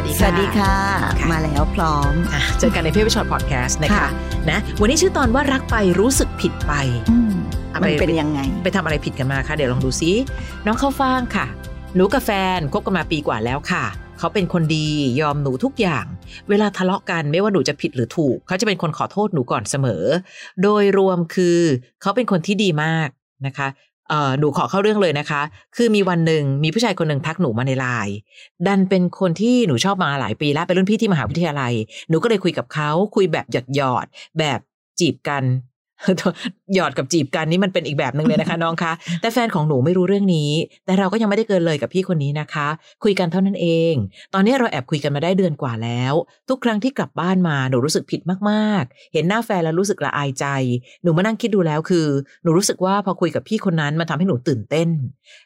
สวัสดีค่ะสวัสดีค่ะค่ะ มาแล้วพร้อมอะเจอกันในพี่อ้อยพี่ฉอดพอดแคสต์นะคะค่ะนะวันนี้ชื่อตอนว่ารักไปรู้สึกผิดไปอืมอะมันไปเป็นยังไง ไปทำอะไรผิดกันมาคะเดี๋ยวลองดูซิน้องเข้าฟ่างค่ะหนูกับแฟนคบกันมาปีกว่าแล้วค่ะเขาเป็นคนดียอมหนูทุกอย่าง เวลาทะเลาะกันไม่ว่าหนูจะผิดหรือถูก เขาจะเป็นคนขอโทษหนูก่อนเสมอ โดยรวมคือ เขาเป็นคนที่ดีมากนะคะเอ่อ หนูขอเข้าเรื่องเลยนะคะ คือมีวันหนึ่งมีผู้ชายคนหนึ่งทักหนูมาในไลน์ดันเป็นคนที่หนูชอบมาหลายปีแล้วเป็นรุ่นพี่ที่มหาวิทยาลัย หนูก็เลยคุยกับเขาคุยแบบหยอดหยอดแบบจีบกัน หยอดกับจีบกันนี่มันเป็นอีกแบบหนึ่งเลยนะคะ น้องคะ แต่แฟนของหนูไม่รู้เรื่องนี้ แต่เราก็ยังไม่ได้เกินเลยกับพี่คนนี้นะคะ คุยกันเท่านั้นเอง ตอนนี้เราแอบคุยกันมาได้เดือนกว่าแล้ว ทุกครั้งที่กลับบ้านมาหนูรู้สึกผิดมากๆ เห็นหน้าแฟนแล้วรู้สึกละอายใจ หนูมานั่งคิดดูแล้วคือ หนูรู้สึกว่าพอคุยกับพี่คนนั้นมันทำให้หนูตื่นเต้น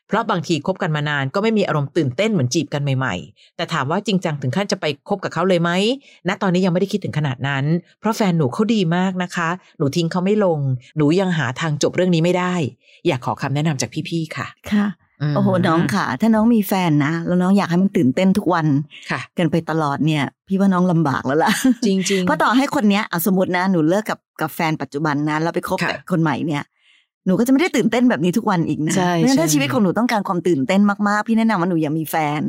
เพราะบางทีคบกันมานานก็ไม่มีอารมณ์ตื่นเต้นเหมือนจีบกันใหม่ๆ แต่ถามว่าจริงจังถึงขั้นจะไปคบกับเขาเลยไหมณตอนนี้ยังไม่ได้คิดถึงขนาดนั้น เพราะแฟนหนูเขาดีมากนะคะ หนูทิ้งเขาไม่ลง หนูยังหาทางจบเรื่องนี้ไม่ได้ อยากขอคำแนะนำจากพี่ๆค่ะ ค่ะมโอ้โหน้องค่ะ ถ้าน้องมีแฟนนะแล้วน้องอยากให้มันตื่นเต้นทุกวันค่ะกันไปตลอดเนี่ย พี่ว่าน้องลำบากแล้วล่ะจริงๆเพราะต่อให้คนเนี้ยเอาสมมตินะหนูเลิกกับกับแฟนปัจจุบันนะแล้วไปคบค่ะกับคนใหม่เนี่ย หนูก็จะไม่ได้ตื่นเต้นแบบนี้ทุกวันอีกนะใช่เพราะฉะนั้นถ้าใช่ชีวิตของหนูต้องการความตื่นเต้นมากๆ พี่แนะนำว่าหนูอย่ามีแฟน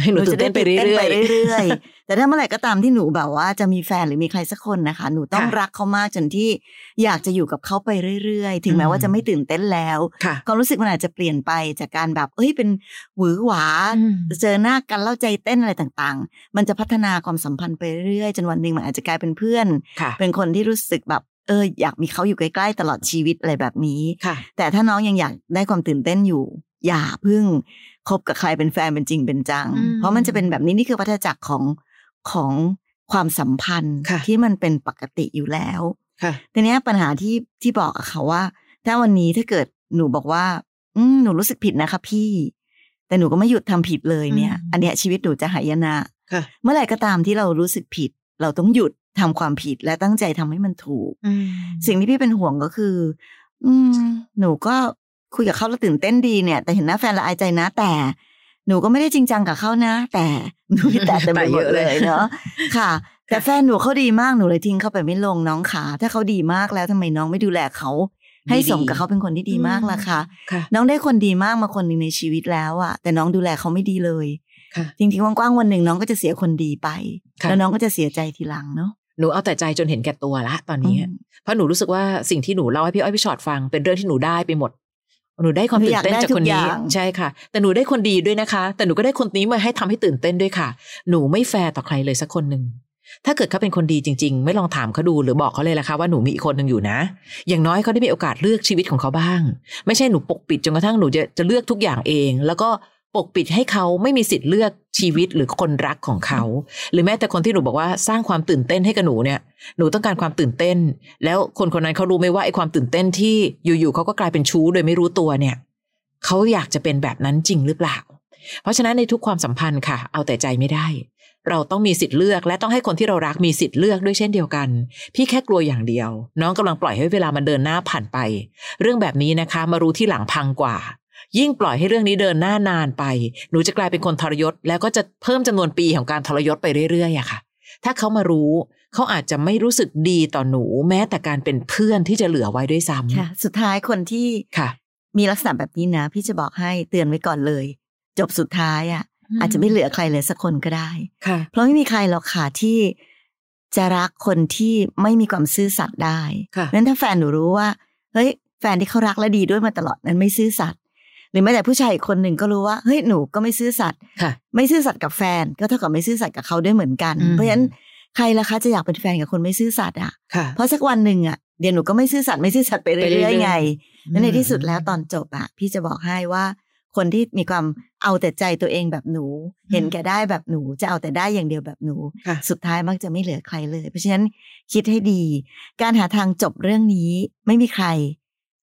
ให้หนูตื่นเต้นไปเรื่จะด้อยไปเรื่อยๆ แต่ถ้าเมื่อไหร่ก็ตามที่หนูแบบว่าจะมีแฟนหรือมีใครสักคนนะคะ หนูต้องค่ะรักเขามากจนที่อยากจะอยู่กับเขาไปเรื่อยๆ ถึงแม้อืมว่าจะไม่ตื่นเต้นแล้วๆค่ะความรู้สึกมันอาจจะเปลี่ยนไปจากการแบบเอ้ยเป็นหวือหวาอืมเจอหน้ากันแล้วใจเต้นอะไรต่างๆ มันจะพัฒนาความสัมพันธ์ไปเรื่อยๆจนวันหนึ่งมันอาจจะกลายเป็นเพื่อนค่ะเป็นคนที่รู้สึกแบบเอออยากมีเขาอยู่ใกล้ๆตลอดชีวิตอะไรแบบนี้ค่ะแต่ถ้าน้องยังอยากได้ความตื่นเต้นอยู่ อย่าเพึ่งคบกับใครเป็นแฟนเป็นจริงเป็นจังอืมเพราะมันจะเป็นแบบนี้นี่คือวัฏจักรของของความสัมพันธ์ค่ะที่มันเป็นปกติอยู่แล้วค่ะทีเนี้ยปัญหาที่ที่บอกอะค่ะว่า ถ้าวันนี้ถ้าเกิดหนูบอกว่า อืมหนูรู้สึกผิดนะคะพี่ แต่หนูก็ไม่หยุดทำผิดเลยเนี่ยอืมอันเนี้ยชีวิตหนูจะหายนะค่ะเมื่อไหร่ก็ตามที่เรารู้สึกผิด เราต้องหยุด ทำความผิดและตั้งใจทำให้มันถูกอืมสิ่งที่พี่เป็นห่วงก็คือ อืม หนูก็คุยกับเขาแล้วตื่นเต้นดีเนี่ย แต่เห็นหน้าแฟนละอายใจนะ แต่หนูก็ไม่ได้จริงจังกับเขานะ แต่หนูมีแต่เต็มไปหมดเลยเนาะค่ะ แต่แฟนหนูเขาดีมากหนูเลยทิ้งเขาไปไม่ลงน้องขาถ้าเขาดีมากแล้วทำไมน้องไม่ดูแลเขาให้สมกับเขาเป็นคนที่ดีมากล่ะคะค่ะน้องได้คนดีมากมาคนหนึ่งในชีวิตแล้วอะแต่น้องดูแลเขาไม่ดีเลยค่ะจริงๆกว้างๆวันหนึ่งน้องก็จะเสียคนดีไปค่ะแล้วน้องก็จะเสียใจทีหลังเนาะ หนูเอาแต่ใจจนเห็นแก่ตัวละตอนนี้อืมเพราะหนูรู้สึกว่าสิ่งที่หนูเล่าให้พี่อ้อยพี่ชอตฟังเป็นเรื่องที่หนูได้ไปหมด หนูได้ความตื่นเต้นจากคนนี้ใช่ค่ะ แต่หนูได้คนดีด้วยนะคะ แต่หนูก็ได้คนนี้มาให้ทำให้ตื่นเต้นด้วยค่ะ หนูไม่แฟร์ต่อใครเลยสักคนหนึ่งถ้าเกิดเขาเป็นคนดีจริง ๆ ไม่ลองถามเขาดูหรือบอกเขาเลยละคะว่าหนูมีอีกคนหนึ่งอยู่นะ อย่างน้อยเขาได้มีโอกาสเลือกชีวิตของเขาบ้าง ไม่ใช่หนูปกปิดจนกระทั่งหนูจะจะเลือกทุกอย่างเอง แล้วก็ ปกปิดให้เขาไม่มีสิทธิ์เลือกชีวิตหรือคนรักของเขา หรือแม้แต่คนที่หนูบอกว่าสร้างความตื่นเต้นให้กับหนูเนี่ย หนูต้องการความตื่นเต้น แล้วคนคนนั้นเขารู้ไหมว่าไอ้ความตื่นเต้นที่อยู่ๆเขาก็กลายเป็นชู้โดยไม่รู้ตัวเนี่ยเขาอยากจะเป็นแบบนั้นจริงหรือเปล่า เพราะฉะนั้นในทุกความสัมพันธ์ค่ะ เอาแต่ใจไม่ได้ เราต้องมีสิทธิ์เลือก และต้องให้คนที่เรารักมีสิทธิ์เลือกด้วยเช่นเดียวกัน พี่แค่กลัวอย่างเดียว น้องกำลังปล่อยให้เวลามันเดินหน้าผ่านไป เรื่องแบบนี้นะคะ มารู้ที่หลังพังกว่า ยิ่งปล่อยให้เรื่องนี้เดินหน้านานไป หนูจะกลายเป็นคนทรยศ แล้วก็จะเพิ่มจำนวนปีของการทรยศไปเรื่อยๆอะค่ะ ถ้าเขามารู้เขาอาจจะไม่รู้สึกดีต่อหนูแม้แต่การเป็นเพื่อนที่จะเหลือไว้ด้วยซ้ำค่ะ สุดท้ายคนที่ค่ะ มีลักษณะแบบนี้นะ พี่จะบอกให้เตือนไว้ก่อนเลย จบสุดท้ายอะ อาจจะไม่เหลือใครเลยสักคนก็ได้ค่ะ เพราะไม่มีใครหรอกค่ะที่จะรักคนที่ไม่มีความซื่อสัตย์ได้ค่ะนั้นถ้าแฟนหนูรู้ว่าเฮ้ยแฟนที่เขารักและดีด้วยมาตลอดนั้นไม่ซื่อสัตย์ หรือแม้แต่ผู้ชายอีกคนหนึ่งก็รู้ว่าเฮ้ยหนูก็ไม่ซื่อสัตย์ค่ะไม่ซื่อสัตย์กับแฟน ก็เท่ากับไม่ซื่อสัตย์กับเขาด้วยเหมือนกันอืมเพราะฉะนั้นใครล่ะคะจะอยากเป็นแฟนกับคนไม่ซื่อสัตย์อะค่ะ เพราะสักวันหนึ่งอะเดี๋ยวหนูก็ไม่ซื่อสัตย์ไม่ซื่อสัตย์ไปไปเรื่เรื่ออยยๆไงอืมแล้วในที่สุดแล้วตอนจบอะพี่จะบอกให้ว่า คนที่มีความเอาแต่ใจตัวเองแบบหนู เห็นแก่ได้แบบหนูจะเอาแต่ได้อย่างเดียวแบบหนูค่ะสุดท้ายมักจะไม่เหลือใครเลย เพราะฉะนั้นคิดให้ดี การหาทางจบเรื่องนี้ไม่มีใคร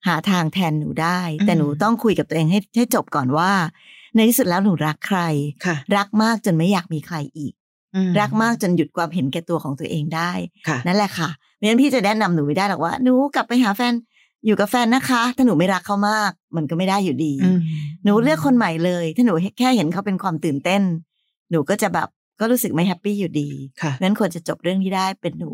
หาทางแทนหนูได้ แต่หนูต้องคุยกับตัวเองให้ให้จบก่อนว่า ในที่สุดแล้วหนูรักใครค่ะรักมากจนไม่อยากมีใครอีกอืมรักมากจนหยุดความเห็นแก่ตัวของตัวเองได้ค่ะนั่นแหละค่ะไม่งั้นพี่จะแนะนำหนูไม่ได้หรอกว่าหนูกลับไปหาแฟนอยู่กับแฟนนะคะ ถ้าหนูไม่รักเขามาก มันก็ไม่ได้อยู่ดีอืมหนูเลือกคนใหม่เลย ถ้าหนูแค่เห็นเขาเป็นความตื่นเต้น หนูก็จะแบบก็รู้สึกไม่ happy อยู่ดีค่ะงั้นควรจะจบเรื่องที่ได้เป็นหนู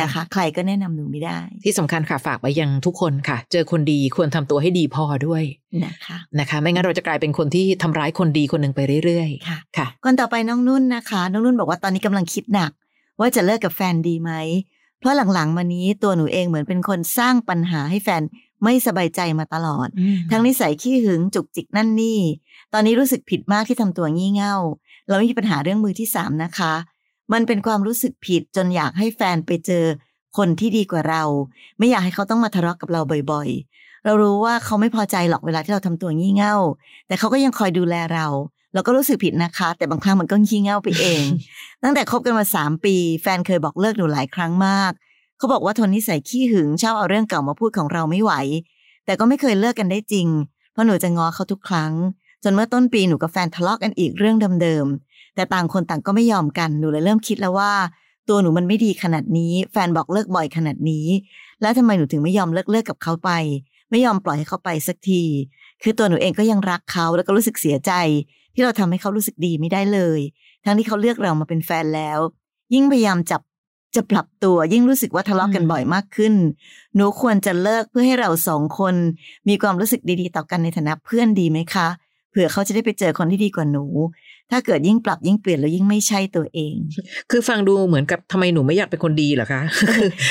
นะคะ ใครก็แนะนำหนูไม่ได้ ที่สำคัญค่ะฝากไปยังทุกคนค่ะ เจอคนดีควรทำตัวให้ดีพอด้วยนะคะนะคะ ไม่งั้นเราจะกลายเป็นคนที่ทำร้ายคนดีคนหนึ่งไปเรื่อยค่ะๆค่ะคนต่อไปน้องนุ่นนะคะ น้องนุ่นบอกว่าตอนนี้กำลังคิดหนัก ว่าจะเลิกกับแฟนดีไหมเพราะหลังๆมานี้ตัวหนูเองเหมือนเป็นคนสร้างปัญหาให้แฟนไม่สบายใจมาตลอด ทั้งนิสัยขี้หึงจุกจิกนั่นนี่ ตอนนี้รู้สึกผิดมากที่ทำตัวงี่เง่า เราไม่มีปัญหาเรื่องมือที่สามนะคะ มันเป็นความรู้สึกผิดจนอยากให้แฟนไปเจอคนที่ดีกว่าเรา ไม่อยากให้เขาต้องมาทะเลาะกับเราบ่อยๆ เรารู้ว่าเขาไม่พอใจหรอกเวลาที่เราทำตัวงี่เง่า แต่เขาก็ยังคอยดูแลเรา เราก็รู้สึกผิดนะคะ แต่บางครั้งมันก็งี่เง่าไปเอง ตั้งแต่คบกันมาสามปี แฟนเคยบอกเลิกหนูหลายครั้งมาก เขาบอกว่าทนนิสัยขี้หึงชอบเอาเรื่องเก่ามาพูดของเราไม่ไหว แต่ก็ไม่เคยเลิกกันได้จริง เพราะหนูจะง้อเขาทุกครั้ง จนเมื่อต้นปีหนูกับแฟนทะเลาะกันอีกเรื่องเดิมๆ แต่ต่างคนต่างก็ไม่ยอมกันหนูเลยเริ่มคิดแล้วว่า ตัวหนูมันไม่ดีขนาดนี้ แฟนบอกเลิกบ่อยขนาดนี้ แล้วทำไมหนูถึงไม่ยอมเลิกเลิกกับเขาไป ไม่ยอมปล่อยให้เขาไปสักที คือตัวหนูเองก็ยังรักเขาแล้วก็รู้สึกเสียใจ ที่เราทำให้เขารู้สึกดีไม่ได้เลย ทั้งที่เขาเลือกเรามาเป็นแฟนแล้ว ยิ่งพยายามจับจะปรับตัวยิ่งรู้สึกว่าทะเลาะกันบ่อยมากขึ้น หนูควรจะเลิกเพื่อให้เราสองคน มีความรู้สึกดีๆ ต่อกันในฐานะเพื่อนดีไหมคะ เผื่อเขาจะได้ไปเจอคนที่ดีกว่าหนู ถ้าเกิดยิ่งปรับยิ่งเปลี่ยนแล้วยิ่งไม่ใช่ตัวเอง คือฟังดูเหมือนกับทำไมหนูไม่อยากเป็นคนดีเหรอคะ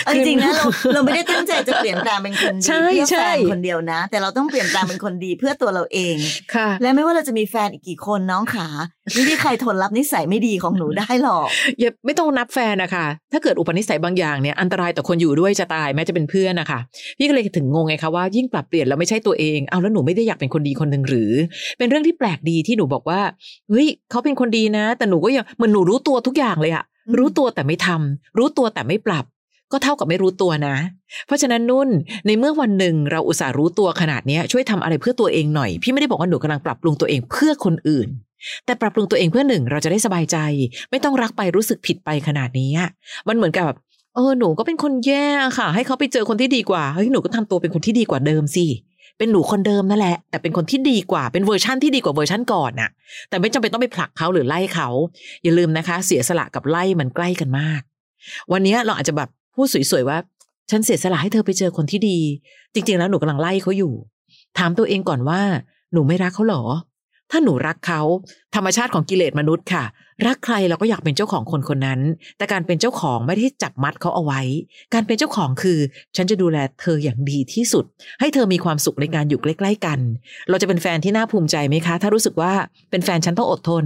เอาจริงๆนะเราเราไม่ได้ตั้งใจจะเปลี่ยนแปลงเป็นคนดีใช่เพื่อใช่แฟนคนเดียวนะ แต่เราต้องเปลี่ยนแปลงเป็นคนดีเพื่อตัวเราเองค่ะ และไม่ว่าเราจะมีแฟนอีกกี่คนน้องขาไม่มีใครทนรับนิสัยไม่ดีของหนูได้หรอกอย่าไม่ต้องนับแฟนนะคะถ้าเกิดอุปนิสัยบางอย่างเนี่ยอันตรายต่อคนอยู่ด้วยจะตายแม้จะเป็นเพื่อนนะคะพี่ก็เลยถึงงงไงคะว่ายิ่งปรับเปลี่ยนแล้วไม่ใช่ตัวเองเอาแล้วหนูไม่ได้อยากเป็นคนดีคนหนึ่งหรือ เป็นเรื่องที่แปลกดีที่หนูบอกว่าเฮ้ยเขาเป็นคนดีนะ แต่หนูก็ยังเหมือนหนูรู้ตัวทุกอย่างเลยอะอืมรู้ตัวแต่ไม่ทำรู้ตัวแต่ไม่ปรับ ก็เท่ากับไม่รู้ตัวนะ เพราะฉะนั้นนุ่นในเมื่อวันหนึ่งเราอุตส่าห์รู้ตัวขนาดเนี้ยช่วยทำอะไรเพื่อตัวเองหน่อย พี่ไม่ได้บอกว่าหนูกำลังปรับปรุงตัวเองเพื่อคนอื่น แต่ปรับปรุงตัวเองเพื่อหนึ่งเราจะได้สบายใจ ไม่ต้องรักไปรู้สึกผิดไปขนาดนี้อะมันเหมือนกับแบบเออหนูก็เป็นคนแย่ค่ะ ให้เขาไปเจอคนที่ดีกว่าเฮ้ยหนูก็ทำตัวเป็นคนที่ดีกว่าเดิมสิ เป็นหนูคนเดิมนั่นแหละ แต่เป็นคนที่ดีกว่าเป็นเวอร์ชั่นที่ดีกว่าเวอร์ชั่นก่อนน่ะ แต่ไม่จำเป็นต้องไปผลักเขาหรือไล่เขา อย่าลืมนะคะ เสียสละกับไล่มันใกล้กันมาก วันนี้เราอาจจะแบบพูดสวยๆว่า ฉันเสียสละให้เธอไปเจอคนที่ดี จริง ๆ แล้วหนูกำลังไล่เขาอยู่ ถามตัวเองก่อนว่า หนูไม่รักเขาเหรอ ถ้าหนูรักเขาธรรมชาติของกิเลสมนุษย์ค่ะ รักใครเราก็อยากเป็นเจ้าของคนคนนั้น แต่การเป็นเจ้าของไม่ได้จับมัดเขาเอาไว้ การเป็นเจ้าของคือ ฉันจะดูแลเธออย่างดีที่สุด ให้เธอมีความสุขในการอยู่ใกล้ๆกัน เราจะเป็นแฟนที่น่าภูมิใจไหมคะ ถ้ารู้สึกว่าเป็นแฟนฉันต้องอดทน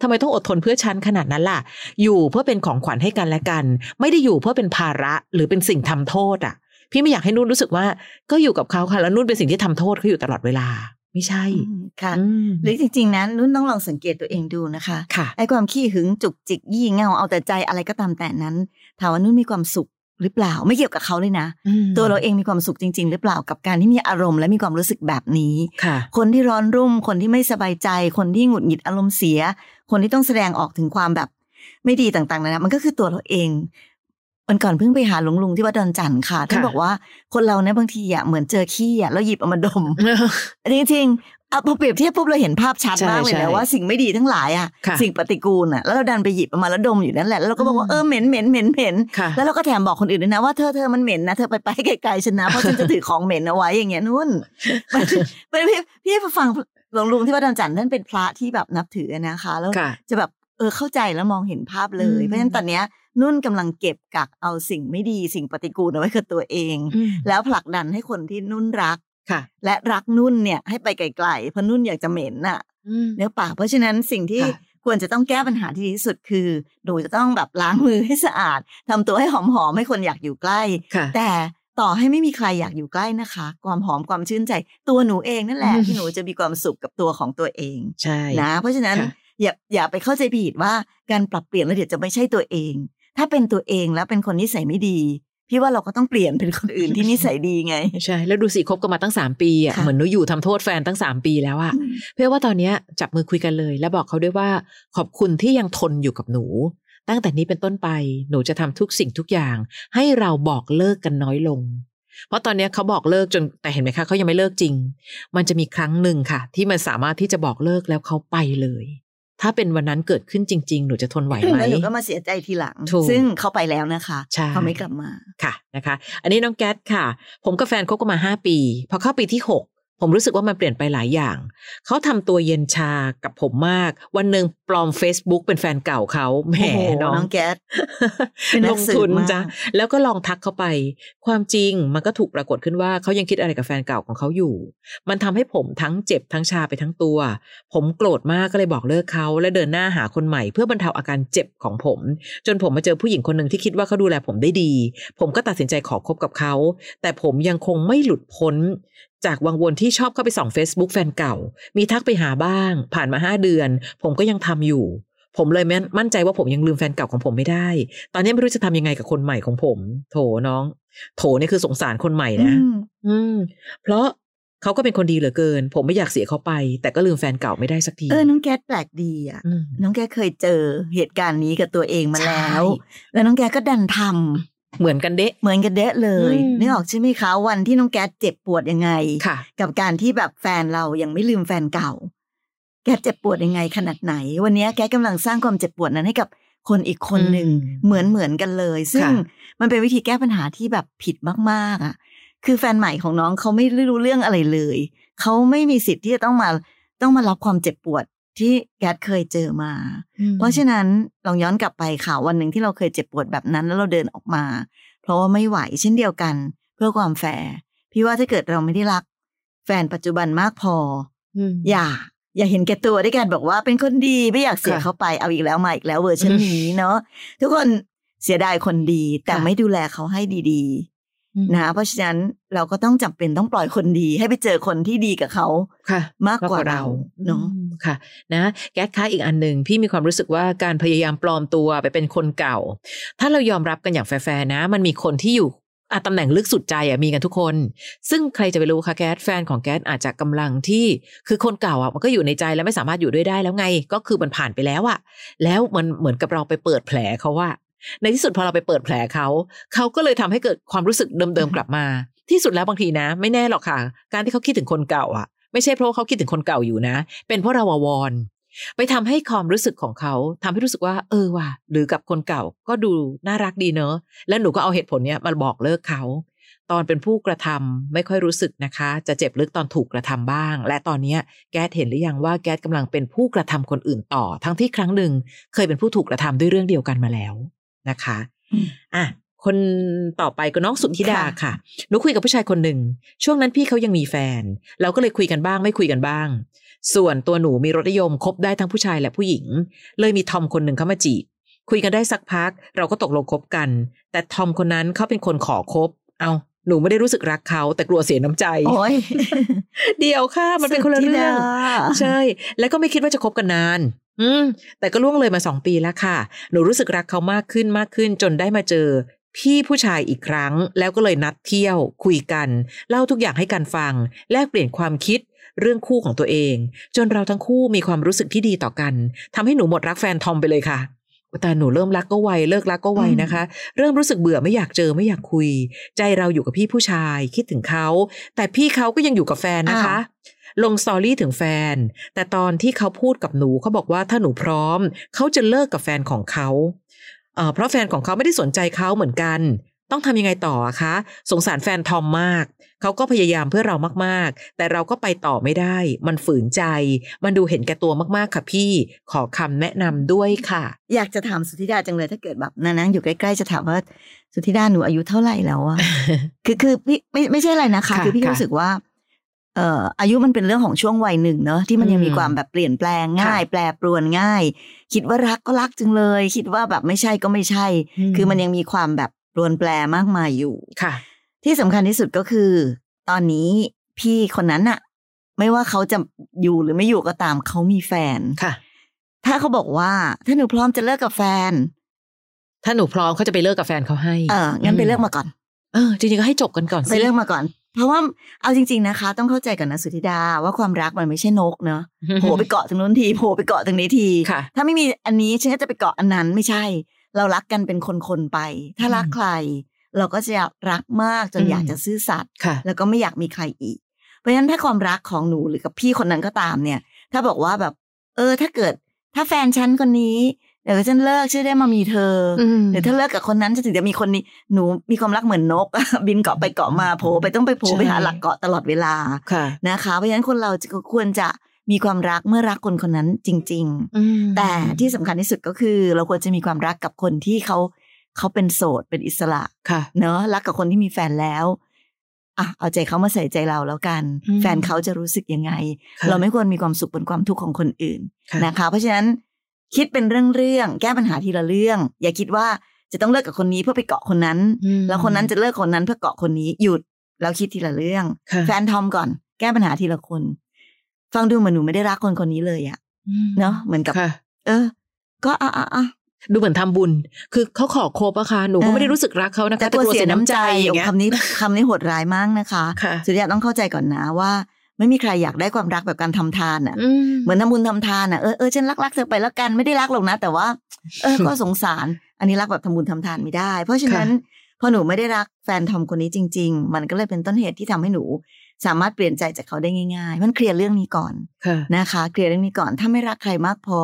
ทำไมต้องอดทนเพื่อฉันขนาดนั้นล่ะ อยู่เพื่อเป็นของขวัญให้กันและกัน ไม่ได้อยู่เพื่อเป็นภาระหรือเป็นสิ่งทำโทษอะ พี่ไม่อยากให้นุ่นรู้สึกว่า ก็อยู่กับเขาค่ะแล้วนุ่นเป็นสิ่งที่ทำโทษเขาอยู่ตลอดเวลา ไม่ใช่อืมค่ะอืมหรือจริงๆนั้นนุ่นต้องลองสังเกตตัวเองดูนะคะค่ะไอ้ความขี้หึงจุกจิกยี่เง่าเอาแต่ใจอะไรก็ตามแต่นั้นถามว่านุ่นมีความสุขหรือเปล่าไม่เกี่ยวกับเขาเลยนะอืมตัวเราเองมีความสุขจริง ๆ หรือเปล่ากับการที่มีอารมณ์และมีความรู้สึกแบบนี้ค่ะคนที่ร้อนรุ่ม คนที่ไม่สบายใจ คนที่หงุดหงิดอารมณ์เสีย คนที่ต้องแสดงออกถึงความแบบไม่ดีต่างๆนะนะมันก็คือตัวเราเอง วันก่อนเพิ่งไปหาหลวงลุงที่วัดดอนจันทร์ค่ะท่านค่ะบอกว่าคนเราเนี่ยบางทีอะเหมือนเจอขี้อะแล้วหยิบเอามาดมจริงๆอะพอเปรียบเทียบปุ๊บเราเห็นภาพชัดใช่มากเลยใช่นะว่าสิ่งไม่ดีทั้งหลายอะค่ะสิ่งปฏิกูลอะแล้วเราดันไปหยิบเอามาแล้วดมอยู่นั่นแหละแล้วเราก็บอกว่าอืมเออเหม็นเหม็นเหม็นเหม็นค่ะแล้วเราก็แถมบอกคนอื่นด้วยนะว่าเธอเธอมันเหม็นนะเธอไปไปให้ไกลๆฉันนะเพราะฉันจะถือของเหม็นเอาไว้อย่างเงี้ยนุ่นมันมันพี่พี่ฟังหลวงลุงที่วัดดอนจันทร์ท่านเป็นพระที่แบบนับถือนะคะ แล้วค่ะจะแบบเออเข้าใจแล้วมองเห็นภาพเลยอืมเพราะฉะนั้นตอนเนี้ย นุ่นกำลังเก็บกักเอาสิ่งไม่ดีสิ่งปฏิกูลเอาไว้กับตัวเองอืมแล้วผลักดันให้คนที่นุ่นรักค่ะ และรักนุ่นเนี่ยให้ไปไกลๆเพราะนุ่นอยากจะเหม็นน่ะอืมเนื้อปากเพราะฉะนั้นสิ่งที่ค่ะควรจะต้องแก้ปัญหาที่ดีที่สุดคือ หนูจะต้องแบบล้างมือให้สะอาดทำตัวให้หอมๆให้คนอยากอยู่ใกล้ค่ะแต่ต่อให้ไม่มีใครอยากอยู่ใกล้นะคะ ความหอมความชื่นใจ ตัวหนูเองนั่นแหละอืมที่หนูจะมีความสุขกับตัวของตัวเองใช่นะ เพราะฉะนั้นค่ะอย่าอย่าไปเข้าใจผิดว่าการปรับเปลี่ยนแล้วเดี๋ยวจะไม่ใช่ตัวเอง ถ้าเป็นตัวเองแล้วเป็นคนนิสัยไม่ดี พี่ว่าเราก็ต้องเปลี่ยนเป็นคนอื่นที่นิสัยดีไง ใช่ แล้วดูสิคบกันมาตั้งสามปีอะค่ะเหมือนหนูอยู่ทำโทษแฟนตั้งสามปีแล้วอะเพื่อว่าตอนเนี้ยจับมือคุยกันเลย แล้วบอกเขาด้วยว่าขอบคุณที่ยังทนอยู่กับหนู ตั้งแต่นี้เป็นต้นไปหนูจะทำทุกสิ่งทุกอย่าง ให้เราบอกเลิกกันน้อยลงเพราะตอนเนี้ยเขาบอกเลิกจนแต่เห็นไหมคะเขายังไม่เลิกจริง มันจะมีครั้งหนึ่งค่ะ ที่มันสามารถที่จะบอกเลิกแล้วเขาไปเลย ถ้าเป็นวันนั้นเกิดขึ้นจริง ๆ หนูจะทนไหวไหมแล้วหนูก็มาเสียใจทีหลังถูกซึ่งเขาไปแล้วนะคะใช่เขาไม่กลับมาค่ะนะคะ อันนี้น้องแก๊สค่ะ ผมกับแฟนคบกันมาห้าปี พอเข้าปีที่หกผมรู้สึกว่ามันเปลี่ยนไปหลายอย่าง เขาทำตัวเย็นชากับผมมาก วันหนึ่ง ปลอม Facebook เป็นแฟนเก่าเขาแหมโอ้โหน้องน้องแก๊สเป็นนัลกงสืบทุนมากจ้ะแล้วก็ลองทักเขาไป ความจริงมันก็ถูกปรากฏขึ้นว่าเขายังคิดอะไรกับแฟนเก่าของเขาอยู่ มันทำให้ผมทั้งเจ็บทั้งชาไปทั้งตัว ผมโกรธมากก็เลยบอกเลิกเขาและเดินหน้าหาคนใหม่ เพื่อบรรเทาอาการเจ็บของผม จนผมมาเจอผู้หญิงคนหนึ่งที่คิดว่าเขาดูแลผมได้ดี ผมก็ตัดสินใจขอคบกับเขา แต่ผมยังคงไม่หลุดพ้นจากวังวนที่ชอบเข้าไปส่อง Facebook แฟนเก่า มีทักไปหาบ้าง ผ่านมาห้าเดือน ผมก็ยังทำอยู่ ผมเลยมั่นมั่นใจว่าผมยังลืมแฟนเก่าของผมไม่ได้ ตอนนี้ไม่รู้จะทำยังไงกับคนใหม่ของผม โถน้อง โถนี่คือสงสารคนใหม่นะอืมอืม เพราะเขาก็เป็นคนดีเหลือเกิน ผมไม่อยากเสียเขาไป แต่ก็ลืมแฟนเก่าไม่ได้สักที เออ น้องแก๊สแปลกดีอะมน้องแก๊สเคยเจอเหตุการณ์นี้กับตัวเองมาแล้วใช่แล้วน้องแก๊สก็ดันทำเหมือนกันเดะเหมือนกันเดะเลยอืมนึกออกใช่ไหมคะวันที่น้องแก๊สเจ็บปวดยังไงค่ะกับการที่แบบแฟนเรายังไม่ลืมแฟนเก่า แก๊สเจ็บปวดยังไงขนาดไหน วันนี้แก๊สกำลังสร้างความเจ็บปวดนั้นให้กับคนอีกคนหนึ่งอืมเหมือนเหมือนกันเลย ซึ่งค่ะมันเป็นวิธีแก้ปัญหาที่แบบผิดมากๆอะ คือแฟนใหม่ของน้องเขาไม่รู้เรื่องอะไรเลย เขาไม่มีสิทธิ์ที่จะต้องมาต้องมารับความเจ็บปวดที่แก๊สเคยเจอมา เพราะฉะนั้นลองย้อนกลับไปค่ะวันหนึ่งที่เราเคยเจ็บปวดแบบนั้นแล้วเราเดินออกมา เพราะว่าไม่ไหวเช่นเดียวกัน เพื่อความแฟร์พี่ว่าถ้าเกิดเราไม่ได้รัก แฟนปัจจุบันมากพออืมอย่า อย่าเห็นแก่ตัวด้วยกันบอกว่าเป็นคนดีไม่อยากเสียค่ะเขาไปเอาอีกแล้วมาอีกแล้วเวอร์ชันนี้เนาะทุกคนเสียดายคนดี แต่ค่ะไม่ดูแลเขาให้ดีอืมๆนะเพราะฉะนั้นเราก็ต้องจำเป็นต้องปล่อยคนดี ให้ไปเจอคนที่ดีกับเขาค่ะ มากกว่าเราเนาะอืมค่ะ นะแก๊สค้าอีกอันหนึ่งพี่มีความรู้สึกว่าการพยายามปลอมตัวไปเป็นคนเก่า ถ้าเรายอมรับกันอย่างแฟร์ๆนะ มันมีคนที่อยู่ อะตำแหน่งลึกสุดใจอะมีกันทุกคน ซึ่งใครจะไปรู้คะแก๊สแฟนของแก๊สอาจจะกำลังที่คือคนเก่าอะมันก็อยู่ในใจแล้วไม่สามารถอยู่ด้วยได้แล้วไง ก็คือมันผ่านไปแล้วอะ แล้วมันเหมือนกับเราไปเปิดแผลเขาว่า ในที่สุดพอเราไปเปิดแผลเขาเขาก็เลยทำให้เกิดความรู้สึกเดิมๆกลับมา ที่สุดแล้วบางทีนะ ไม่แน่หรอกค่ะ การที่เขาคิดถึงคนเก่าอะ ไม่ใช่เพราะว่าเขาคิดถึงคนเก่าอยู่นะ เป็นเพราะเราอวร ไปทำให้ความรู้สึกของเขาทำให้รู้สึกว่า เออว่ะหรือกับคนเก่าก็ดูน่ารักดีเนอะแล้วหนูก็เอาเหตุผลเนี้ยมาบอกเลิกเขา ตอนเป็นผู้กระทำไม่ค่อยรู้สึกนะคะ จะเจ็บลึกตอนถูกกระทำบ้าง และตอนเนี้ยแก๊สเห็นหรือยังว่าแก๊สกำลังเป็นผู้กระทำคนอื่นต่อ ทั้งที่ครั้งหนึ่งเคยเป็นผู้ถูกกระทำด้วยเรื่องเดียวกันมาแล้วนะคะอืมอะคนต่อไปก็น้องสุนธิดาค่ะค่ะ หนูคุยกับผู้ชายคนหนึ่ง ช่วงนั้นพี่เขายังมีแฟน เราก็เลยคุยกันบ้างไม่คุยกันบ้าง ส่วนตัวหนูมีรสนิยมคบได้ทั้งผู้ชายและผู้หญิง เลยมีทอมคนหนึ่งเข้ามาจีบคุยกันได้สักพัก เราก็ตกลงคบกัน แต่ทอมคนนั้นเขาเป็นคนขอคบ เอาหนูไม่ได้รู้สึกรักเขาแต่กลัวเสียน้ำใจโอ้ยเดียวค่ะ มันเป็นคนละเรื่องสุดที่ดาใช่แล้วก็ไม่คิดว่าจะคบกันนาน อืม แต่ก็ล่วงเลยมาสองปีแล้วค่ะ หนูรู้สึกรักเขามากขึ้นมากขึ้น จนได้มาเจอ พี่ผู้ชายอีกครั้ง แล้วก็เลยนัดเที่ยว คุยกัน เล่าทุกอย่างให้กันฟัง แลกเปลี่ยนความคิด เรื่องคู่ของตัวเอง จนเราทั้งคู่มีความรู้สึกที่ดีต่อกันทำให้หนูหมดรักแฟนทอมไปเลยค่ะแต่หนูเริ่มรักก็ไวเลิกรักก็ไวนะคะ เริ่มรู้สึกเบื่อไม่อยากเจอไม่อยากคุย ใจเราอยู่กับพี่ผู้ชาย คิดถึงเขา แต่พี่เขาก็ยังอยู่กับแฟนนะคะ ลงสตอรี่ถึงแฟน แต่ตอนที่เขาพูดกับหนูเขาบอกว่าถ้าหนูพร้อม เขาจะเลิกกับแฟนของเขาเอ่อเพราะแฟนของเขาไม่ได้สนใจเขาเหมือนกัน ต้องทำยังไงต่ออะคะ สงสารแฟนทอมมาก เขาก็พยายามเพื่อเรามากๆ แต่เราก็ไปต่อไม่ได้ มันฝืนใจ มันดูเห็นแก่ตัวมากๆ ค่ะพี่ ขอคำแนะนำด้วยค่ะ อยากจะถามสุธิดาจังเลยถ้าเกิดแบบนั่งๆอยู่ใกล้ๆจะถามว่าสุธิดาหนูอายุเท่าไหร่แล้วอะคือคือพี่ไม่ไม่ใช่อะไรนะคะค่ะคือพี่ค่ะรู้สึกว่าเอ่ออายุมันเป็นเรื่องของช่วงวัยหนึ่งเนอะที่มันยังมีอืมความแบบเปลี่ยนแปลงง่ายค่ะแปรปรวนง่าย คิดว่ารักก็รักจังเลย คิดว่าแบบไม่ใช่ก็ไม่ใช่ คือมันยังมีความแบบป รวนแปรมากมายอยู่ค่ะ ที่สำคัญที่สุดก็คือ ตอนนี้พี่คนนั้นอะไม่ว่าเขาจะอยู่หรือไม่อยู่ก็ตามเขามีแฟนค่ะ ถ้าเขาบอกว่า ถ้าหนูพร้อมจะเลิกกับแฟน ถ้าหนูพร้อมเขาจะไปเลิกกับแฟนเขาให้เอองั้นไปเลิกมาก่อน เออจริงๆก็ให้จบกันก่อนไปสิเรื่องมาก่อนเพราะว่าเอาจริง ๆนะคะ ต้องเข้าใจก่อนนะสุธิดาว่าความรักมันไม่ใช่นกเนอะโผล่ไปเกาะตรงนู้นทีโผล่ไปเกาะตรงนี้ทีค่ะถ้าไม่มีอันนี้ฉันก็จะไปเกาะอันนั้นไม่ใช่ เรารักกันเป็นคนๆไป ถ้ารักใคร เราก็จะรักมากจนอืมอยากจะซื่อสัตย์ค่ะแล้วก็ไม่อยากมีใครอีก เพราะฉะนั้นถ้าความรักของหนูหรือกับพี่คนนั้นก็ตามเนี่ย ถ้าบอกว่าแบบ เออ ถ้าเกิดถ้าแฟนฉันคนนี้เดี๋ยวฉันเลิกชื่อได้มามีเธออมหรือถ้าเลิกกับคนนั้นจะถึงจะมีคนนี้หนูมีความรักเหมือนนก บินเกาะไปเกาะมาโผล่ไปต้องไปโผล่ใช่ไปหาหลักเกาะตลอดเวลาค่ะนะคะ เพราะฉะนั้นคนเราจะควรจะ มีความรักเมื่อรักคนคนนั้นจริงๆอืมแต่ที่สำคัญที่สุดก็คือ เราควรจะมีความรักกับคนที่เขาเขาเป็นโสดเป็นอิสระค่ะเนอะรักกับคนที่มีแฟนแล้วอะเอาใจเขามาใส่ใจเราแล้วกันอืมแฟนเขาจะรู้สึกยังไงค่ะเราไม่ควรมีความสุขบนความทุกข์ของคนอื่นค่ะนะคะ เพราะฉะนั้นคิดเป็นเรื่องๆแก้ปัญหาทีละเรื่อง อย่าคิดว่าจะต้องเลิกกับคนนี้เพื่อไปเกาะคนนั้นอืมแล้วคนนั้นจะเลิกคนนั้นเพื่อเกาะคนนี้หยุดแล้วคิดทีละเรื่องค่ะแฟนทอมก่อน แก้ปัญหาทีละคน ฟังดูเหมือนหนูไม่ได้รักคนคนนี้เลยอะอืมเนอะเหมือนกับค่ะเออ ก็อะอะอะดูเหมือนทำบุญ คือเขาขอครบอะค่ะ หนูเอก็อไม่ได้รู้สึกรักเขานะคะ แต่กลัวเสียน้ำใจอย่างเงี้ยคำนี้คำนี้โหดร้ายมากนะคะค่ะสุริยะต้องเข้าใจก่อนนะว่า ไม่มีใครอยากได้ความรักแบบการทำทานอะอืมเหมือนทำบุญทำทานอะ เออเออฉันรักรักเธอไปแล้วกัน ไม่ได้รักหรอกนะ แต่ว่า เออ ก็สงสาร อันนี้รักแบบทำบุญทำทานไม่ได้ เพราะฉะนั้น พอหนูไม่ได้รักแฟนทอมคนนี้จริง ๆ มันก็เลยเป็นต้นเหตุที่ทำให้หนู สามารถเปลี่ยนใจจากเขาได้ง่ายๆ มันเคลียร์เรื่องนี้ก่อนค่ะนะคะเคลียร์เรื่องนี้ก่อนถ้าไม่รักใครมากพอ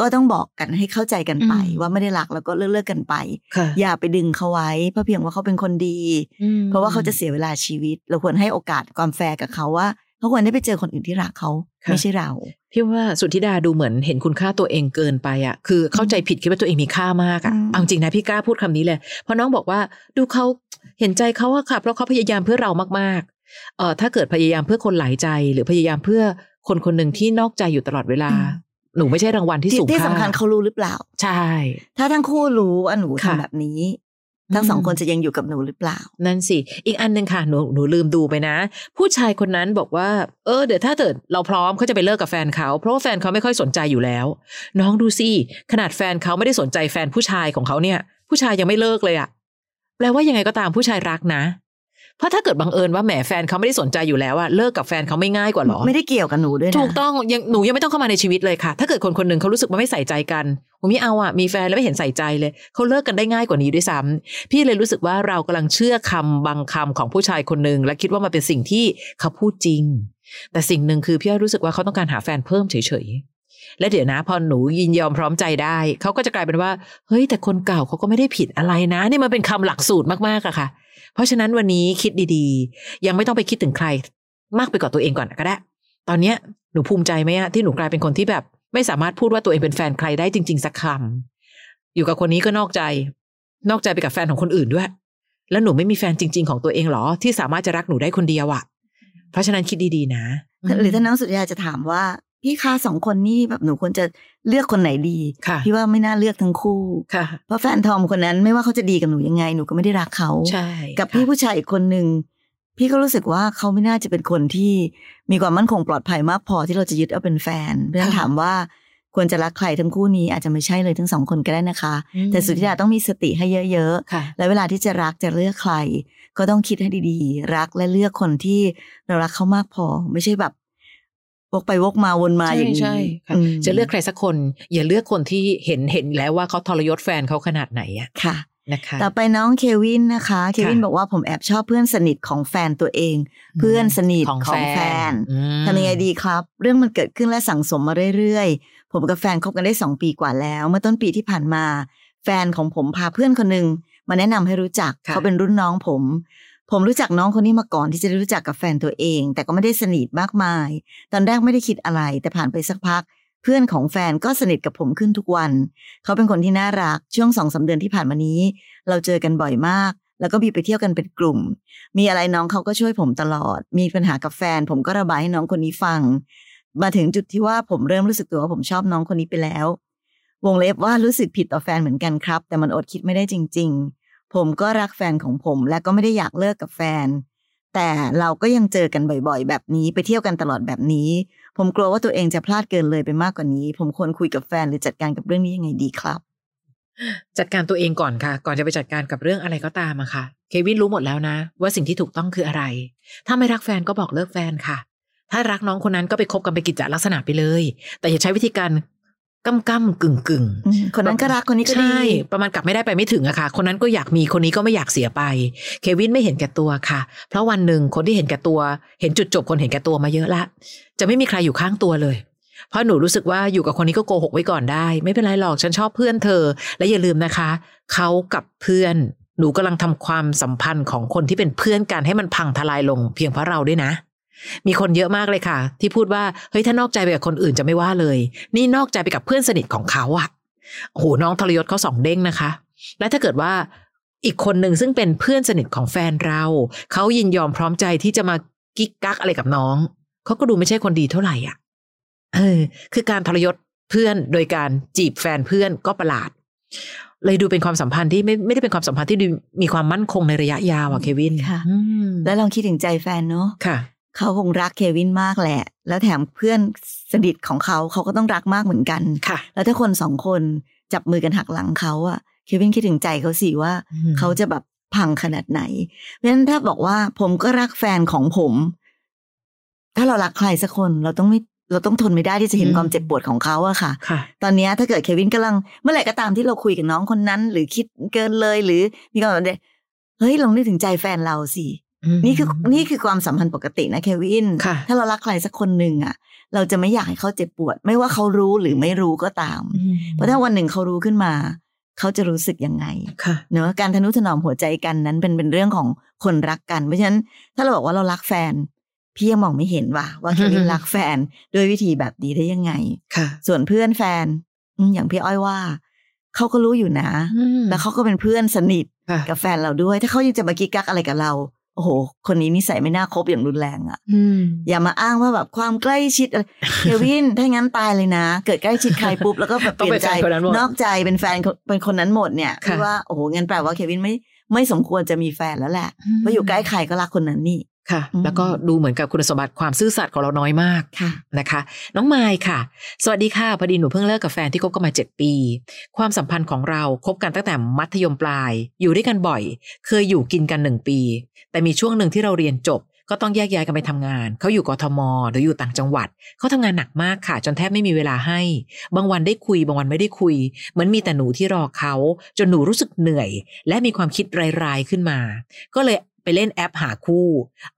ก็ต้องบอกกันให้เข้าใจกันไปอืมว่าไม่ได้รักแล้วก็เลิกเลิกๆกันไปค่ะอย่าไปดึงเขาไว้เพราะเพียงว่าเขาเป็นคนดีอืมเพราะว่าเขาจะเสียเวลาชีวิต เราควรให้โอกาสความแฟร์กับเขาว่าเขาควรได้ไปเจอคนอื่นที่รักเขาค่ะไม่ใช่เรา พี่ว่าสุทธิดาดูเหมือนเห็นคุณค่าตัวเองเกินไปอะ คือเข้าใจผิดคิดว่าตัวเองมีค่ามากอะอืมเอาจริงนะพี่กล้าพูดคำนี้เลยเพราะน้องบอกว่าดูเขาเห็นใจเขาอะค่ะ เพราะเขาพยายามเพื่อเรามากๆเอ่อถ้าเกิดพยายามเพื่อคนหลายใจ หรือพยายามเพื่อคนคนหนึ่งที่นอกใจอยู่ตลอดเวลา หนูไม่ใช่รางวัลที่ที่สูงที่ค่าสำคัญเขารู้หรือเปล่า ใช่ ถ้าทั้งคู่รู้ว่าหนูค่ะทำแบบนี้ ทั้งสองคนจะยังอยู่กับหนูหรือเปล่า นั่นสิ อีกอันหนึ่งค่ะหนูหนูลืมดูไปนะ ผู้ชายคนนั้นบอกว่า เออเดี๋ยวถ้าเกิดเราพร้อมเขาจะไปเลิกกับแฟนเขา เพราะว่าแฟนเขาไม่ค่อยสนใจอยู่แล้ว น้องดูสิขนาดแฟนเขาไม่ได้สนใจแฟนผู้ชายของเขาเนี่ย ผู้ชายยังไม่เลิกเลยอะแปลว่ายังไงก็ตามผู้ชายรักนะ เพราะถ้าเกิดบังเอิญว่าแหมแฟนเขาไม่ได้สนใจอยู่แล้วอะเลิกกับแฟนเขาไม่ง่ายกว่าหรอ ไม่ได้เกี่ยวกับหนูด้วยนะถูกต้องยังหนูยังไม่ต้องเข้ามาในชีวิตเลยค่ะ ถ้าเกิดคนคนหนึ่งเขารู้สึกว่าไม่ใส่ใจกันผมไม่เอาอะมีแฟนแล้วไม่เห็นใส่ใจเลยเขาเลิกกันได้ง่ายกว่านี้ด้วยซ้ำพี่เลยรู้สึกว่าเรากำลังเชื่อคำบางคำของผู้ชายคนหนึ่งและคิดว่ามันเป็นสิ่งที่เขาพูดจริง แต่สิ่งหนึ่งคือพี่อ้อยรู้สึกว่าเขาต้องการหาแฟนเพิ่มเฉยๆและเดี๋ยวนะพอหนูยินยอมพร้อมใจได้เขาก็จะกลายเป็นว่า เฮ้ย แต่คนเก่าเขาก็ไม่ได้ผิดอะไรนะ นี่มันเป็นคำหลักสูตรมากๆอะค่ะ เพราะฉะนั้นวันนี้คิดดีๆ ยังไม่ต้องไปคิดถึงใคร มากไปกว่าตัวเองก่อนก็ได้ ตอนเนี้ยหนูภูมิใจไหมอะที่หนูกลายเป็นคนที่แบบ ไม่สามารถพูดว่าตัวเองเป็นแฟนใครได้จริง ๆ สักคำอยู่กับคนนี้ก็นอกใจ นอกใจไปกับแฟนของคนอื่นด้วย แล้วหนูไม่มีแฟนจริง ๆ ของตัวเองเหรอ ที่สามารถจะรักหนูได้คนเดียวอะเพราะฉะนั้นคิดดีๆนะ หรือถ้าน้องสุริยาจะถามว่า พี่คะสองคนนี่แบบหนูควรจะเลือกคนไหนดีค่ะพี่ว่าไม่น่าเลือกทั้งคู่ค่ะ เพราะแฟนทอมคนนั้นไม่ว่าเขาจะดีกับหนูยังไงหนูก็ไม่ได้รักเขาใช่กับค่ะพี่ผู้ชายอีกคนหนึ่งพี่ก็รู้สึกว่าเขาไม่น่าจะเป็นคนที่มีความมั่นคงปลอดภัยมากพอที่เราจะยึดเอาเป็นแฟนเพราะฉะนั้นถามว่าควรจะรักใครทั้งคู่นี้อาจจะไม่ใช่เลยทั้งสองคนก็ได้นะคะอืมแต่สุดที่ดาต้องมีสติให้เยอะค่ะๆ และเวลาที่จะรักจะเลือกใคร ก็ต้องคิดให้ดีๆ รักและเลือกคนที่เรารักเขามากพอ ไม่ใช่แบบ วกไปวกมาวนมาใช่อย่างนี้ใช่ค่ะอืมจะเลือกใครสักคน อย่าเลือกคนที่เห็นเห็นแล้วว่าเขาทรยศแฟนเขาขนาดไหนอะค่ะนะคะต่อไปน้องเควินนะคะ เควินบอกว่าผมแอบชอบเพื่อนสนิทของแฟนตัวเอง เพื่อนสนิทของแฟนอืมทำยังไงดีครับ เรื่องมันเกิดขึ้นและสั่งสมมาเรื่อยๆ ผมกับแฟนคบกันได้สองปีกว่าแล้ว เมื่อต้นปีที่ผ่านมา แฟนของผมพาเพื่อนคนหนึ่งมาแนะนำให้รู้จักค่ะเขาเป็นรุ่นน้องผม ผมรู้จักน้องคนนี้มาก่อนที่จะรู้จักกับแฟนตัวเอง แต่ก็ไม่ได้สนิทมากมาย ตอนแรกไม่ได้คิดอะไร แต่ผ่านไปสักพัก เพื่อนของแฟนก็สนิทกับผมขึ้นทุกวัน เขาเป็นคนที่น่ารักช่วงสองสาเดือนที่ผ่านมานี้ เราเจอกันบ่อยมาก แล้วก็มีไปเที่ยวกันเป็นกลุ่ม มีอะไรน้องเขาก็ช่วยผมตลอด มีปัญหากับแฟน ผมก็ระบายให้น้องคนนี้ฟัง มาถึงจุดที่ว่าผมเริ่มรู้สึกตัวว่าผมชอบน้องคนนี้ไปแล้ว วงเล็บว่ารู้สึกผิดต่อแฟนเหมือนกันครับ แต่มันอดคิดไม่ได้จริง ๆ ผมก็รักแฟนของผมและก็ไม่ได้อยากเลิกกับแฟน แต่เราก็ยังเจอกันบ่อยๆ แบบนี้ไปเที่ยวกันตลอดแบบนี้ ผมกลัวว่าตัวเองจะพลาดเกินเลยไปมากกว่านี้ ผมควรคุยกับแฟนหรือจัดการกับเรื่องนี้ยังไงดีครับ จัดการตัวเองก่อนค่ะ ก่อนจะไปจัดการกับเรื่องอะไรก็ตามอะค่ะ เควินรู้หมดแล้วนะ ว่าสิ่งที่ถูกต้องคืออะไร ถ้าไม่รักแฟนก็บอกเลิกแฟนค่ะถ้ารักน้องคนนั้นก็ไปคบกันไปกิจจลักษณะไปเลย แต่อย่าใช้วิธีการ ก้ำก้ำกึ่งกึ่งคนนั้นก็รักคนนี้ก็ดีใช่ประมาณกลับไม่ได้ไปไม่ถึงอะค่ะ คนนั้นก็อยากมีคนนี้ก็ไม่อยากเสียไป เควินไม่เห็นแก่ตัวค่ะ เพราะวันหนึ่งคนที่เห็นแก่ตัว เห็นจุดจบคนเห็นแก่ตัวมาเยอะละ จะไม่มีใครอยู่ข้างตัวเลย เพราะหนูรู้สึกว่าอยู่กับคนนี้ก็โกหกไว้ก่อนได้ ไม่เป็นไรหรอกฉันชอบเพื่อนเธอ และอย่าลืมนะคะ เขากับเพื่อนหนูกำลังทำความสัมพันธ์ของคนที่เป็นเพื่อนกันให้มันพังทลายลง เพียงเพราะเราด้วยนะ มีคนเยอะมากเลยค่ะ ที่พูดว่าเฮ้ยถ้านอกใจไปกับคนอื่นจะไม่ว่าเลย นี่นอกใจไปกับเพื่อนสนิทของเขาอะโอ้โหน้องทรยศเขาสองเด้งนะคะ และถ้าเกิดว่าอีกคนหนึ่งซึ่งเป็นเพื่อนสนิทของแฟนเราเขายินยอมพร้อมใจที่จะมากิ๊กกักอะไรกับน้องเขาก็ดูไม่ใช่คนดีเท่าไหร่อะเออ คือการทรยศเพื่อนโดยการจีบแฟนเพื่อนก็ประหลาด เลยดูเป็นความสัมพันธ์ที่ไม่ไม่ได้เป็นความสัมพันธ์ที่ดูมีความมั่นคงในระยะยาวอะเควินค่ะอืมแล้วลองคิดถึงใจแฟนเนาะค่ะ เขาคงรักเควินมากแหละ แล้วแถมเพื่อนสนิทของเขาเขาก็ต้องรักมากเหมือนกันค่ะ แล้วถ้าคนสองคนจับมือกันหักหลังเขาอะเควินคิดถึงใจเขาสิว่าอืมเขาจะแบบพังขนาดไหน เพราะฉะนั้นถ้าบอกว่าผมก็รักแฟนของผม ถ้าเรารักใครสักคนเราต้องไม่เราต้องทนไม่ได้ที่จะเห็นความเจ็บปวดของเขาอะค่ะค่ะตอนเนี้ยถ้าเกิดเควินกำลังเมื่อไหร่ก็ตามที่เราคุยกับน้องคนนั้น หรือคิดเกินเลยหรือมีความแบบเฮ้ยลองนึกถึงใจแฟนเราสิ นี่คือนี่คือความสัมพันธ์ปกตินะเควินค่ะถ้าเรารักใครสักคนหนึ่งอะ เราจะไม่อยากให้เขาเจ็บปวด ไม่ว่าเขารู้หรือไม่รู้ก็ตามอืมเพราะถ้าวันหนึ่งเขารู้ขึ้นมา เขาจะรู้สึกยังไงค่ะเนอะการทนุถนอมหัวใจกันนั้นเป็นเป็นเรื่องของคนรักกัน เพราะฉะนั้นถ้าเราบอกว่าเรารักแฟน พี่ยังมองไม่เห็นว่าว่าเควินรักแฟนด้วยวิธีแบบนี้ได้ยังไงค่ะ ส่วนเพื่อนแฟนอืมอย่างพี่อ้อยว่าเขาก็รู้อยู่นะ แล้วเขาก็เป็นเพื่อนสนิทค่ะกับแฟนเราด้วย ถ้าเขายังจะมากิ๊กกักอะไรกับเรา โอ้โห คนนี้นิสัยไม่น่าคบอย่างรุนแรงอะ่ะอืมอย่ามาอ้างว่าแบบความใกล้ชิดอะไรเควินถ้างั้นตายเลยนะ เกิดใกล้ชิดใครปุ๊บแล้วก็แบบเปต้องลี่ยเป็นนใจแฟนคนนั้นหมดนอกใจเป็นแฟนคนเป็นคนนั้นหมดเนี่ยค่ะพี่ว่าโอ้โหงั้นแปลว่าเควินไม่ไม่สมควรจะมีแฟนแล้วแหละเพราะอยู่ใกล้ใครก็รักคนนั้นนี่ ค่ะอืมแล้วก็ดูเหมือนกับคุณสมบัติความซื่อสัตย์ของเราน้อยมากค่ะนะคะ น้องไมค์ค่ะ สวัสดีค่ะพอดีหนูเพิ่งเลิกกับแฟนที่คบกันมาเจ็ดปี ความสัมพันธ์ของเราคบกันตั้งแต่มัธยมปลาย อยู่ด้วยกันบ่อย เคยอยู่กินกันหนึ่งปี แต่มีช่วงหนึ่งที่เราเรียนจบ ก็ต้องแยกย้ายกันไปทำงาน เขาอยู่กทม หรืออยู่ต่างจังหวัด เขาทำงานหนักมากค่ะ จนแทบไม่มีเวลาให้ บางวันได้คุย บางวันไม่ได้คุย เหมือนมีแต่หนูที่รอเขา จนหนูรู้สึกเหนื่อย และมีความคิดรายๆขึ้นมา ก็เลย ไปเล่นแอปหาคู่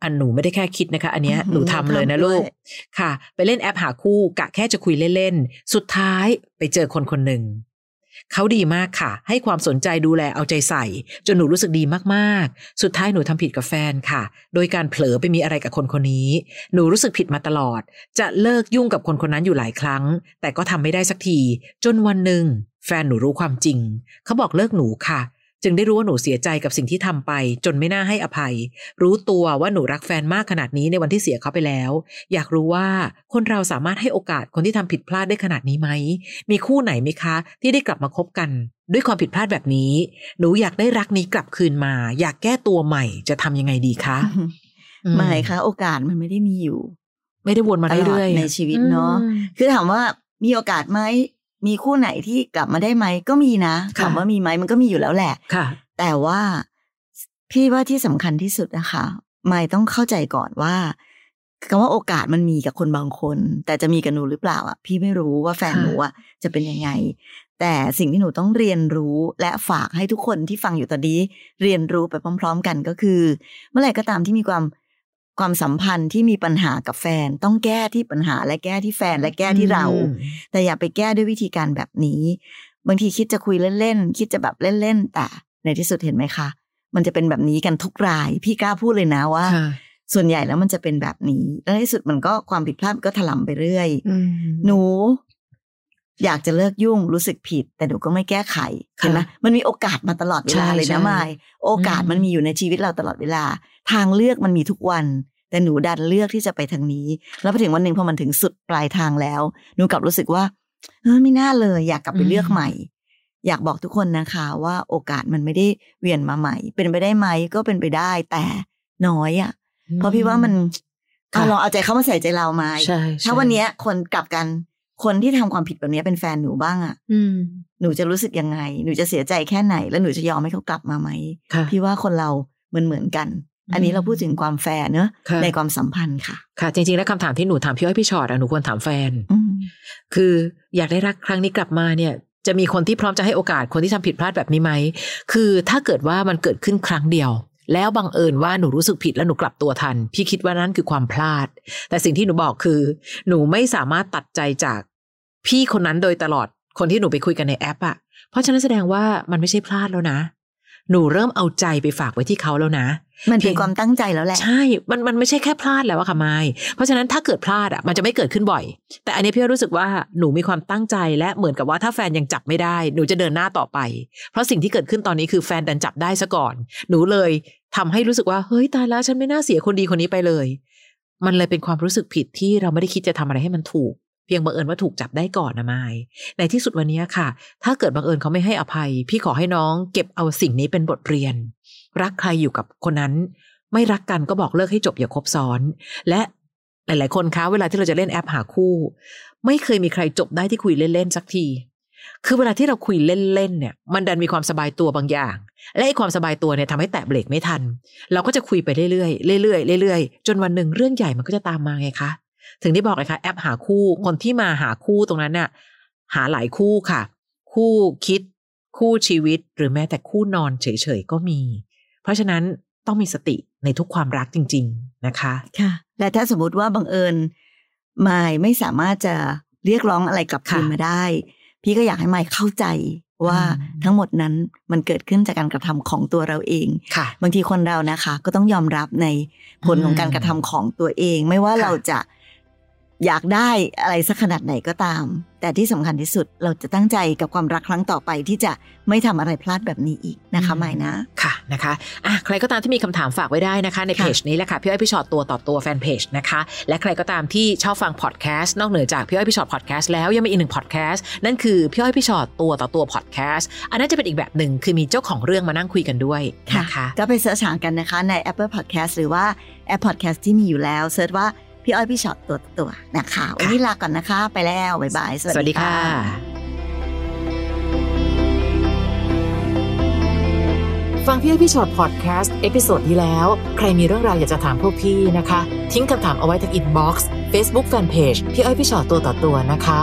อันหนูไม่ได้แค่คิดนะคะ อันเนี้ยหนูทำเลยนะลูกค่ะ ไปเล่นแอปหาคู่กะแค่จะคุยเล่นๆ สุดท้ายไปเจอคนคนหนึ่งเขาดีมากค่ะ ให้ความสนใจดูแลเอาใจใส่ จนหนูรู้สึกดีมากๆ สุดท้ายหนูทำผิดกับแฟนค่ะ โดยการเผลอไปมีอะไรกับคนคนนี้ หนูรู้สึกผิดมาตลอด จะเลิกยุ่งกับคนคนนั้นอยู่หลายครั้ง แต่ก็ทำไม่ได้สักที จนวันหนึ่งแฟนหนูรู้ความจริงเขาบอกเลิกหนูค่ะ จึงได้รู้ว่าหนูเสียใจกับสิ่งที่ทำไป จนไม่น่าให้อภัย รู้ตัวว่าหนูรักแฟนมากขนาดนี้ในวันที่เสียเขาไปแล้ว อยากรู้ว่าคนเราสามารถให้โอกาสคนที่ทำผิดพลาดได้ขนาดนี้ไหม มีคู่ไหนไหมคะ ที่ได้กลับมาคบกัน ด้วยความผิดพลาดแบบนี้ หนูอยากได้รักนี้กลับคืนมา อยากแก้ตัวใหม่จะทำยังไงดีคะอืไม่ค่ะโอกาสมันไม่ได้มีอยู่ ไม่ได้วนมาตลอดเรื่อยๆในชีวิตเนอะอืมคือถามว่ามีโอกาสไหม มีคู่ไหนที่กลับมาได้ไหมก็มีนะค่ะถามว่ามีไหมมันก็มีอยู่แล้วแหละค่ะ แต่ว่าพี่ว่าที่สำคัญที่สุดนะคะไม่ต้องเข้าใจก่อนว่าคำว่าโอกาสมันมีกับคนบางคน แต่จะมีกับหนูหรือเปล่าอะพี่ไม่รู้ว่าแฟนค่ะหนูอะจะเป็นยังไง แต่สิ่งที่หนูต้องเรียนรู้และฝากให้ทุกคนที่ฟังอยู่ตอนนี้ เรียนรู้ไปพร้อม ๆ กันก็คือ เมื่อไหร่ก็ตามที่มีความ ความสัมพันธ์ที่มีปัญหากับแฟน ต้องแก้ที่ปัญหาและแก้ที่แฟนและแก้ที่เราอืมแต่อย่าไปแก้ด้วยวิธีการแบบนี้ บางทีคิดจะคุยเล่นๆคิดจะแบบเล่นๆแต่ในที่สุดเห็นไหมคะ มันจะเป็นแบบนี้กันทุกราย พี่กล้าพูดเลยนะว่าค่ะส่วนใหญ่แล้วมันจะเป็นแบบนี้แล้วในที่สุดมันก็ความผิดพลาดมันก็ถลำไปเรื่อยอืมหนูอยากจะเลิกยุ่งรู้สึกผิด แต่หนูก็ไม่แก้ไขเห็นไหมมันมีโอกาสมาตลอดเวลาใช่เลยนะใช่มาย โอกาสอืมมันมีอยู่ในชีวิตเราตลอดเวลา ทางเลือกมันมีทุกวัน แต่หนูดันเลือกที่จะไปทางนี้ แล้วพอถึงวันหนึ่งพอมันถึงสุดปลายทางแล้ว หนูกลับรู้สึกว่าเออไม่น่าเลยอยากกลับไปเลือกใหม่ อยากบอกทุกคนนะคะว่าโอกาสมันไม่ได้เวียนมาใหม่ เป็นไปได้ไหมก็เป็นไปได้แต่น้อยอะ่ะ เพราะพี่ว่ามันค่ะเอาลองเอาใจเข้ามาใส่ใจเราไหมใช่ถ้าวันเนี้ยคนกลับกันคนที่ทำความผิดแบบเนี้ยเป็นแฟนหนูบ้างอะ่ะอืมหนูจะรู้สึกยังไง หนูจะเสียใจแค่ไหน แล้วหนูจะยอมให้เขากลับมาไหมค่ะพี่ว่าคนเราเหมือนเหมือนกัน อันนี้เราพูดถึงความแฟร์เนอะในความสัมพันธ์ค่ะ ค่ะ จริงๆ แล้วคำถามที่หนูถามพี่อ้อยพี่ชอตอะหนูควรถามแฟนอืมคืออยากได้รักครั้งนี้กลับมาเนี่ยจะมีคนที่พร้อมจะให้โอกาสคนที่ทำผิดพลาดแบบนี้ไหม คือถ้าเกิดว่ามันเกิดขึ้นครั้งเดียว แล้วบังเอิญว่าหนูรู้สึกผิดแล้วหนูกลับตัวทัน พี่คิดว่านั่นคือความพลาด แต่สิ่งที่หนูบอกคือ หนูไม่สามารถตัดใจจากพี่คนนั้นโดยตลอดคนที่หนูไปคุยกันในแอปอะเพราะฉะนั้นแสดงว่ามันไม่ใช่พลาดแล้วนะ หนูเริ่มเอาใจไปฝากไว้ที่เขาแล้วนะมันเป็นความตั้งใจแล้วแหละ ใช่ มันมันไม่ใช่แค่พลาดแล้วอะค่ะไมายเพราะฉะนั้นถ้าเกิดพลาดอะมันจะไม่เกิดขึ้นบ่อย แต่อันนี้พี่รู้สึกว่าหนูมีความตั้งใจและเหมือนกับว่าถ้าแฟนยังจับไม่ได้หนูจะเดินหน้าต่อไป เพราะสิ่งที่เกิดขึ้นตอนนี้คือแฟนดันจับได้ซะก่อน หนูเลยทำให้รู้สึกว่าเฮ้ยตายแล้วฉันไม่น่าเสียคนดีคนนี้ไปเลย มันเลยเป็นความรู้สึกผิดที่เราไม่ได้คิดจะทำอะไรให้มันถูก เพียงบังเอิญว่าถูกจับได้ก่อนนะไมายในที่สุดวันนี้ค่ะ ถ้าเกิดบังเอิญเขาไม่ให้อภัย พี่ขอให้น้องเก็บเอาสิ่งนี้เป็นบทเรียน รักใครอยู่กับคนนั้น ไม่รักกันก็บอกเลิกให้จบอย่าคบซ้อน และหลาย ๆ คนคะเวลาที่เราจะเล่นแอปหาคู่ ไม่เคยมีใครจบได้ที่คุยเล่น ๆ สักที คือเวลาที่เราคุยเล่น ๆ เนี่ย มันดันมีความสบายตัวบางอย่าง และไอ้ความสบายตัวเนี่ยทำให้แตะเบรกไม่ทัน เราก็จะคุยไปเรื่อย ๆ เรื่อย ๆ เรื่อย ๆ จนวันหนึ่งเรื่องใหญ่มันก็จะตามมาไงคะ ถึงได้บอกเลยค่ะแอปหาคู่คนที่มาหาคู่ตรงนั้นน่ะหาหลายคู่ค่ะ คู่คิด คู่ชีวิตหรือแม้แต่คู่นอนเฉยๆก็มี เพราะฉะนั้นต้องมีสติในทุกความรักจริง ๆนะคะค่ะ และถ้าสมมติว่าบังเอิญมายไม่สามารถจะเรียกร้องอะไรกลับคืนค่ะมาได้ พี่ก็อยากให้มายเข้าใจว่าอืมทั้งหมดนั้นมันเกิดขึ้นจากการกระทำของตัวเราเองค่ะ บางทีคนเรานะคะ ก็ต้องยอมรับในผลของการกระทำของตัวเอง ไม่ว่าค่ะเราจะ อยากได้อะไรสักขนาดไหนก็ตาม แต่ที่สำคัญที่สุดเราจะตั้งใจกับความรักครั้งต่อไปที่จะไม่ทำอะไรพลาดแบบนี้อีกนะคะหมายนะค่ะนะคะอะใครก็ตามที่มีคำถามฝากไว้ได้นะคะ ในค่ะเพจนี้แหละค่ะพี่อ้อยพี่ชอตตัวต่อตัวแฟนเพจนะคะและใครก็ตามที่ชอบฟังพอดแคสต์นอกเหนือจากพี่อ้อยพี่ชอตพอดแคสต์แล้วยังมีอีกหนึ่งพอดแคสต์นั่นคือพี่อ้อยพี่ชอตตัวต่อตัวพอดแคสต์อันนั้นจะเป็นอีกแบบหนึ่งคือมีเจ้าของเรื่องมานั่งคุยกันด้วยนะคะก็ไป search หากันนะคะใน Apple Podcast หรือว่าแอป Podcast ที่มีอยู่แล้ว search ว่า พี่อ้อยพี่ช็อตตัวต่อตัวนะคะ วันนี้ลาก่อนนะคะ ไปแล้ว bye bye สวัสดีค่ะฟังพี่อ้อยพี่ชอตพอดแคสต์ episode ที่แล้ว ใครมีเรื่องราวอยากจะถามพวกพี่นะคะ ทิ้งคำถามเอาไว้ที่ inbox เฟซบุ๊กแฟนเพจพี่อ้อยพี่ชอตตัวต่อตัวนะคะ